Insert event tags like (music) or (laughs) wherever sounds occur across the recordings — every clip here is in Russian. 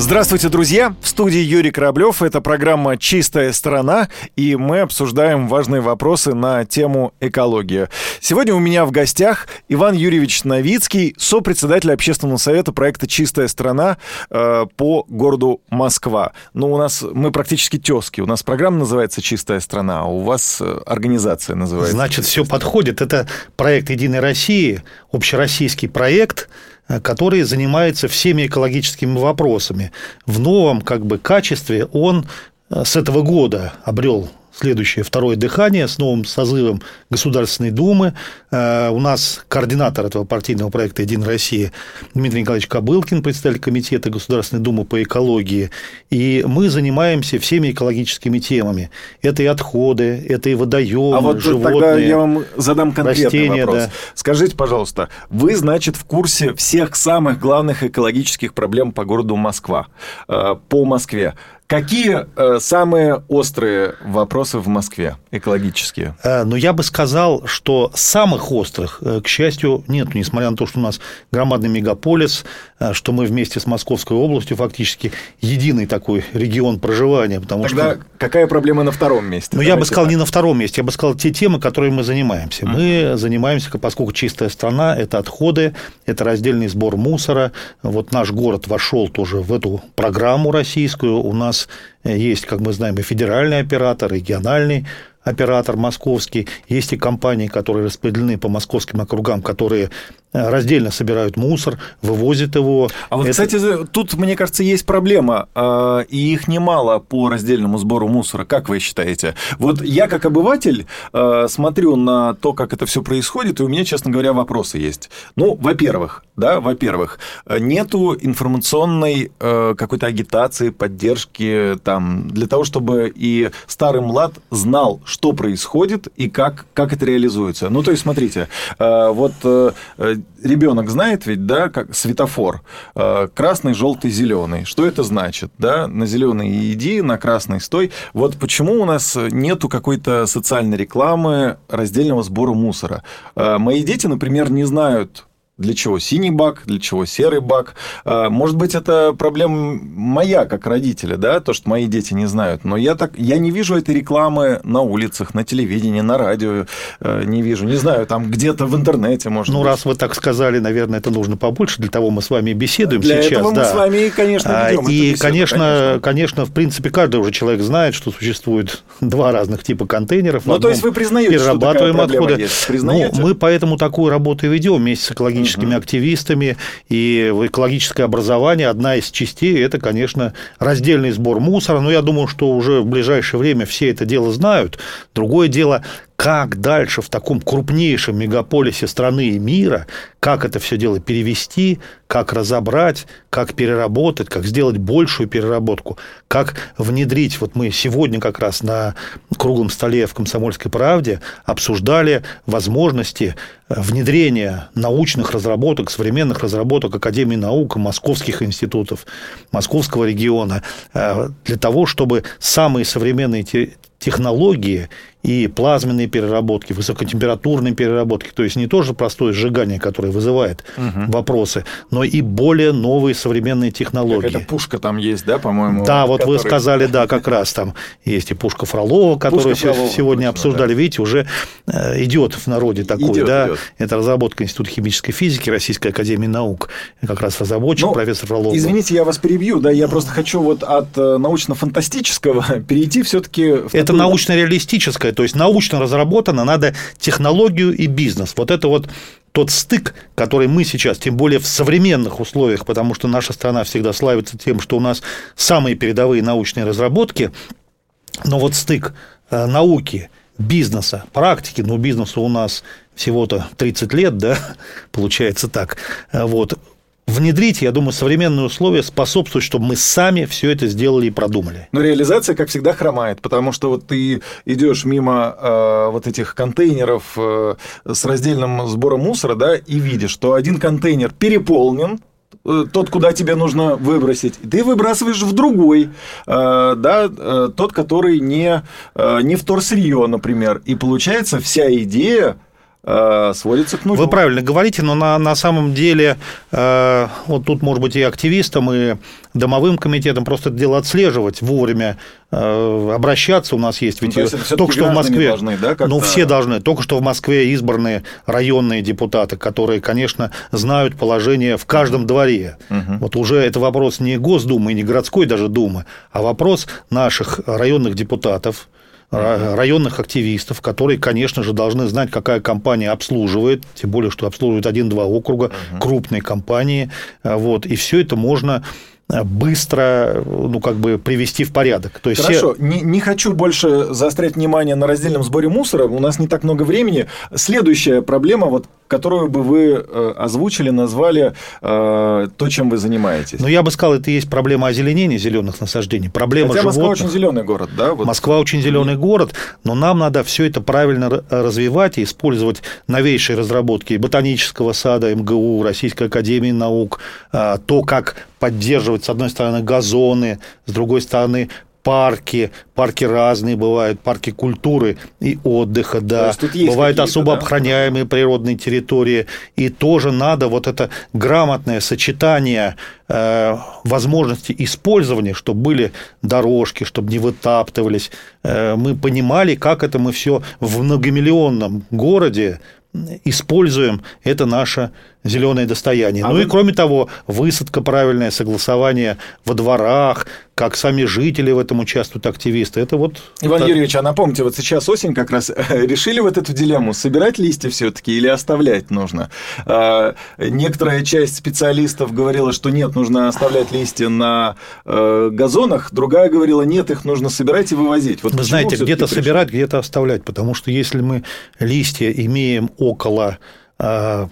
Здравствуйте, друзья! В студии Юрий Кораблев. Это программа «Чистая страна», и мы обсуждаем важные вопросы на тему экология. Сегодня у меня в гостях Иван Юрьевич Новицкий, сопредседатель общественного совета проекта «Чистая страна» э, по городу Москва. Ну, у нас, мы практически тески. У нас программа называется «Чистая страна», а у вас э, организация называется. Значит, все подходит. Это проект «Единой России», общероссийский проект – который занимается всеми экологическими вопросами. В новом как бы, качестве он э, с этого года обрел следующее второе дыхание с новым созывом Государственной Думы. Э, у нас координатор этого партийного проекта «Единая Россия» Дмитрий Николаевич Кобылкин, представитель Комитета Государственной Думы по экологии. И мы занимаемся всеми экологическими темами. Это и отходы, это и водоемы, А вот животные, тогда я вам задам конкретный растения, вопрос. да. Скажите, пожалуйста, вы, значит, в курсе всех самых главных экологических проблем по городу Москва, э, по Москве. Какие э, самые острые вопросы в Москве экологические? Э, Но я бы сказал, что самых острых, э, к счастью, нет, несмотря на то, что у нас громадный мегаполис, э, что мы вместе с Московской областью фактически единый такой регион проживания, потому Тогда что... какая проблема на втором месте? Ну, я бы сказал так. не на втором месте, я бы сказал те темы, которыми мы занимаемся. Мы занимаемся, поскольку чистая страна, это отходы, это раздельный сбор мусора. Вот наш город вошел тоже в эту программу российскую. У нас есть, как мы знаем, и федеральный оператор, и региональный оператор московский, есть и компании, которые распределены по московским округам, которые э, раздельно собирают мусор, вывозят его. А вот, Это- кстати, тут, мне кажется, есть проблема, э, и их немало по раздельному сбору мусора. Как вы считаете? Вот я, как обыватель, э, смотрю на то, как это все происходит, и у меня, честно говоря, вопросы есть. Ну, во-первых, да, во-первых, э, нету информационной э, какой-то агитации, поддержки там для того, чтобы и старый млад знал, что происходит и как, как это реализуется. Ну, то есть, смотрите, э, вот ребенок знает ведь, да, как светофор, э, красный, желтый, зеленый. Что это значит, да? На зеленый иди, на красный стой. Вот почему у нас нету какой-то социальной рекламы раздельного сбора мусора? Э, Мои дети, например, не знают для чего синий бак, для чего серый бак. А, Может быть, это проблема моя как родителя, да, то, что мои дети не знают. Но я так, я не вижу этой рекламы на улицах, на телевидении, на радио, э, не вижу. Не знаю, там где-то в интернете, может Ну, быть. раз вы так сказали, наверное, это нужно побольше, для того мы с вами беседуем Для сейчас. этого мы да. с вами, конечно, А, ведем И, беседу, конечно, конечно. конечно, в принципе, каждый уже человек знает, что существует два разных типа контейнеров. Ну, то есть вы признаете, что такая перерабатываем проблема отходы. есть? Признаете? Ну, мы поэтому такую работу и ведем вместе с экологическими активистами. И в экологическое образование одна из частей – это, конечно, раздельный сбор мусора. Но я думаю, что уже в ближайшее время все это дело знают. Другое дело, как дальше в таком крупнейшем мегаполисе страны и мира, как это все дело перевести, как разобрать, как переработать, как сделать большую переработку, как внедрить. Вот мы сегодня как раз на круглом столе в «Комсомольской правде» обсуждали возможности э, внедрения научных разработок, современных разработок Академии наук, московских институтов, московского региона, э, для того, чтобы самые современные технологии и плазменные переработки, высокотемпературные переработки, то есть не тоже простое сжигание, которое вызывает вопросы, но и более новые современные технологии. Какая-то пушка там есть, да, по-моему? Да, вот вы которая- сказали, да, как раз там есть и пушка Фролова, которую се- Фролова, сегодня точно, обсуждали. Видите, уже э, идет в народе такой, Идет, да. идет. Это разработка Института химической физики Российской Академии Наук. Как раз разработчик, Ну, профессор Фролов. Извините, я вас перебью, да, я просто хочу вот от э, научно-фантастического (laughs) перейти все-таки в Это такую- научно-реалистическое, то есть научно разработано, надо технологию и бизнес. Вот это вот тот стык, который мы сейчас, тем более в современных условиях, потому что наша страна всегда славится тем, что у нас самые передовые научные разработки, но вот стык э, науки, бизнеса, практики, ну, бизнесу у нас всего-то 30 лет, да, (laughs) получается так, Э, вот, внедрить, я думаю, современные условия способствуют, чтобы мы сами все это сделали и продумали. Но реализация, как всегда, хромает, потому что вот ты идешь мимо э, вот этих контейнеров э, с раздельным сбором мусора, да, и видишь, что один контейнер переполнен, э, тот, куда тебе нужно выбросить, ты выбрасываешь в другой, э, да, тот, который не, не вторсырье, например. И получается вся идея Э, сводится к нулю. Вы правильно говорите, но на, на самом деле э, вот тут, может быть, и активистам, и домовым комитетам просто это дело отслеживать вовремя, э, обращаться у нас есть. Ведь ну, то только что в Москве, должны, да, ну все должны, только что в Москве избранные районные депутаты, которые, конечно, знают положение в каждом дворе. Угу. Вот уже это вопрос не Госдумы, не городской даже Думы, а вопрос наших районных депутатов, районных активистов, которые, конечно же, должны знать, какая компания обслуживает, тем более, что обслуживает один-два округа, угу. крупные компании, вот, и все это можно быстро, ну, как бы привести в порядок. То есть Хорошо, все... не, не хочу больше заострять внимание на раздельном сборе мусора, у нас не так много времени. Следующая проблема, вот, которую бы вы э, озвучили, назвали э, то, чем вы занимаетесь. Ну, я бы сказал, это и есть проблема озеленения зеленых насаждений, проблема Хотя животных. Москва очень зеленый город, да? Вот. Москва очень зеленый город, но нам надо все это правильно развивать и использовать новейшие разработки ботанического сада, МГУ, Российской академии наук, э, то, как поддерживать, с одной стороны, газоны, с другой стороны, парки, парки разные бывают, парки культуры и отдыха, да, бывают особо да? охраняемые природные территории, и тоже надо вот это грамотное сочетание э, возможностей использования, чтобы были дорожки, чтобы не вытаптывались, э, мы понимали, как это мы все в многомиллионном городе используем, это наше зеленое достояние. А ну вы... и кроме того, высадка правильное, согласование во дворах, как сами жители в этом участвуют, активисты. Это вот... Иван это... Юрьевич, а напомните, вот сейчас осень как раз, (laughs) решили вот эту дилемму, собирать листья все таки или оставлять нужно? А, некоторая часть специалистов говорила, что нет, нужно оставлять листья на э, газонах, другая говорила, нет, их нужно собирать и вывозить. Вот Вы знаете, где-то собирать, где-то оставлять, потому что если мы листья имеем около а,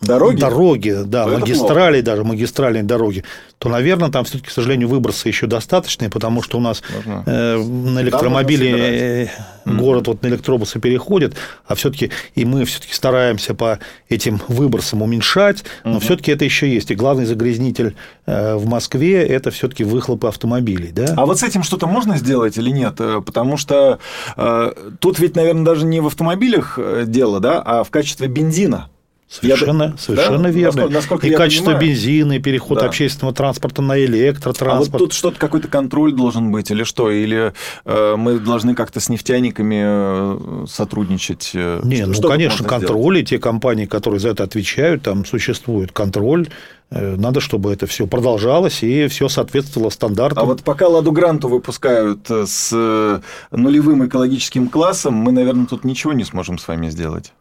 Дороги? Дороги, да, магистрали, даже магистральные дороги, то, наверное, там все-таки, к сожалению, выбросы еще достаточные, потому что у нас э, на электромобиле э, город вот на электробусы переходит, а все-таки и мы все-таки стараемся по этим выбросам уменьшать, но все-таки это еще есть. И главный загрязнитель э, в Москве это все-таки выхлопы автомобилей. Да? А вот с этим что-то можно сделать или нет? Э, потому что э, тут ведь, наверное, даже не в автомобилях дело, да, а в качестве бензина. Совершенно, я, совершенно да? верно. Насколько, насколько и качество понимаю, бензина, и переход да. общественного транспорта на электротранспорт. А вот тут что-то какой-то контроль должен быть или что? Или э, мы должны как-то с нефтяниками э, сотрудничать? Э, Не, что, ну, что конечно, контроль, и те компании, которые за это отвечают, там существует контроль. Э, надо, чтобы это все продолжалось и все соответствовало стандартам. А вот пока Ладу Гранту выпускают с нулевым экологическим классом, мы, наверное, тут ничего не сможем с вами сделать.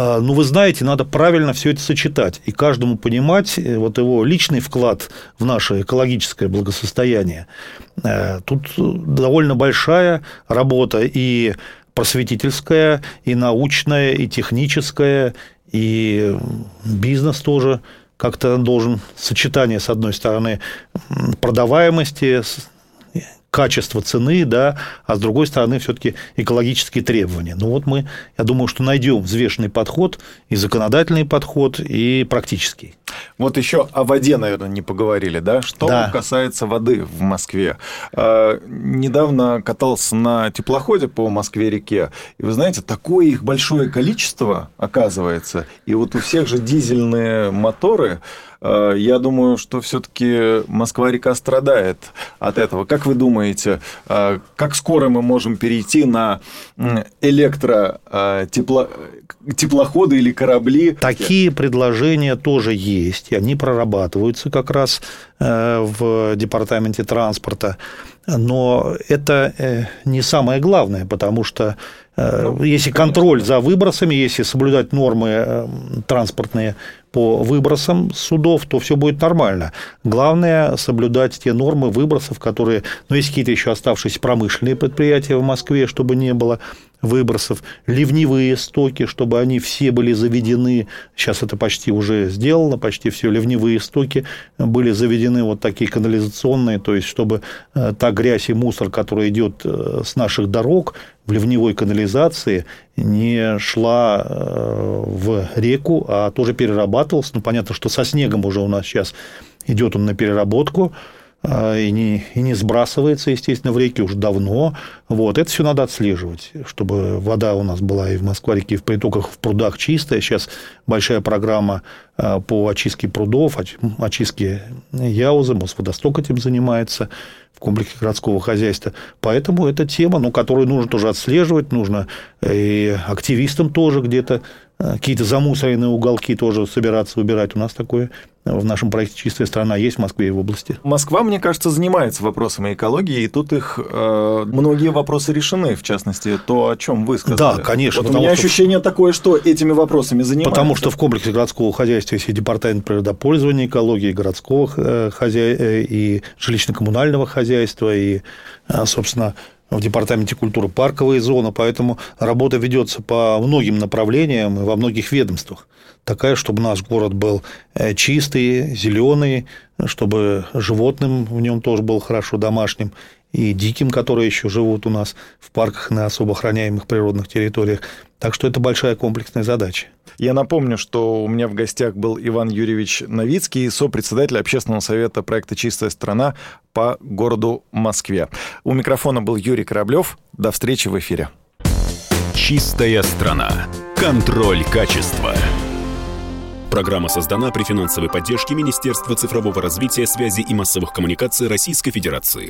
А, ну, вы знаете, надо правильно все это сочетать и каждому понимать э, вот его личный вклад в наше экологическое благосостояние. Э, тут довольно большая работа и просветительская, и научная, и техническая, и бизнес тоже как-то должен сочетание, с одной стороны, продаваемости, качество цены, да, а с другой стороны все-таки экологические требования. Ну вот мы, я думаю, что найдем взвешенный подход, и законодательный подход, и практический. Вот еще о воде, наверное, не поговорили, да? Что да. касается воды в Москве. А, недавно катался на теплоходе по Москве-реке, и вы знаете, такое их большое количество оказывается, и вот у всех же дизельные моторы, я думаю, что все-таки Москва-река страдает от этого. Как вы думаете, а, как скоро мы можем перейти на электротеплоходы а, или корабли? Такие предложения тоже есть, и они прорабатываются как раз э, в департаменте транспорта. Но это э, не самое главное, потому что э, ну, если контроль за выбросами, если соблюдать нормы транспортные по выбросам судов, то все будет нормально. Главное соблюдать те нормы выбросов, которые, ну, есть какие-то еще оставшиеся промышленные предприятия в Москве, чтобы не было выбросов, ливневые стоки, чтобы они все были заведены, сейчас это почти уже сделано, почти все ливневые стоки были заведены вот такие канализационные, то есть чтобы э, та грязь и мусор, который идет э, с наших дорог в ливневой канализации, не шла э, в реку, а тоже перерабатывалась. Ну, понятно, что со снегом уже у нас сейчас идет он на переработку, и не, и не сбрасывается, естественно, в реки уже давно. Вот. Это все надо отслеживать, чтобы вода у нас была и в Москва-реке, и в притоках, в прудах чистая. Сейчас большая программа а, по очистке прудов, очистке Яузы, Мосводосток этим занимается в комплексе городского хозяйства. Поэтому это тема, ну, которую нужно тоже отслеживать, нужно и активистам тоже где-то Э, какие-то замусоренные уголки тоже собираться убирать. У нас такое в нашем проекте «Чистая страна» есть в Москве и в области. Москва, мне кажется, занимается вопросами экологии, и тут их э, многие вопросы решены, в частности, то, о чем вы сказали. Да, конечно. Вот у меня что... ощущение такое, что этими вопросами занимаются. Потому что в комплексе городского хозяйства есть и департамент природопользования, экологии, городского э, хозяйства, э, и жилищно-коммунального хозяйства, и, собственно, в Департаменте культуры парковые зоны, поэтому работа ведется по многим направлениям и во многих ведомствах. Такая, чтобы наш город был э, чистый, зеленый, чтобы животным в нем тоже был хорошо домашним, и диким, которые еще живут у нас в парках на особо охраняемых природных территориях. Так что это большая комплексная задача. Я напомню, что у меня в гостях был Иван Юрьевич Новицкий, сопредседатель общественного совета проекта «Чистая страна» по городу Москве. У микрофона был Юрий Кораблев. До встречи в эфире. «Чистая страна». Контроль качества. Программа создана при финансовой поддержке Министерства цифрового развития, связи и массовых коммуникаций Российской Федерации.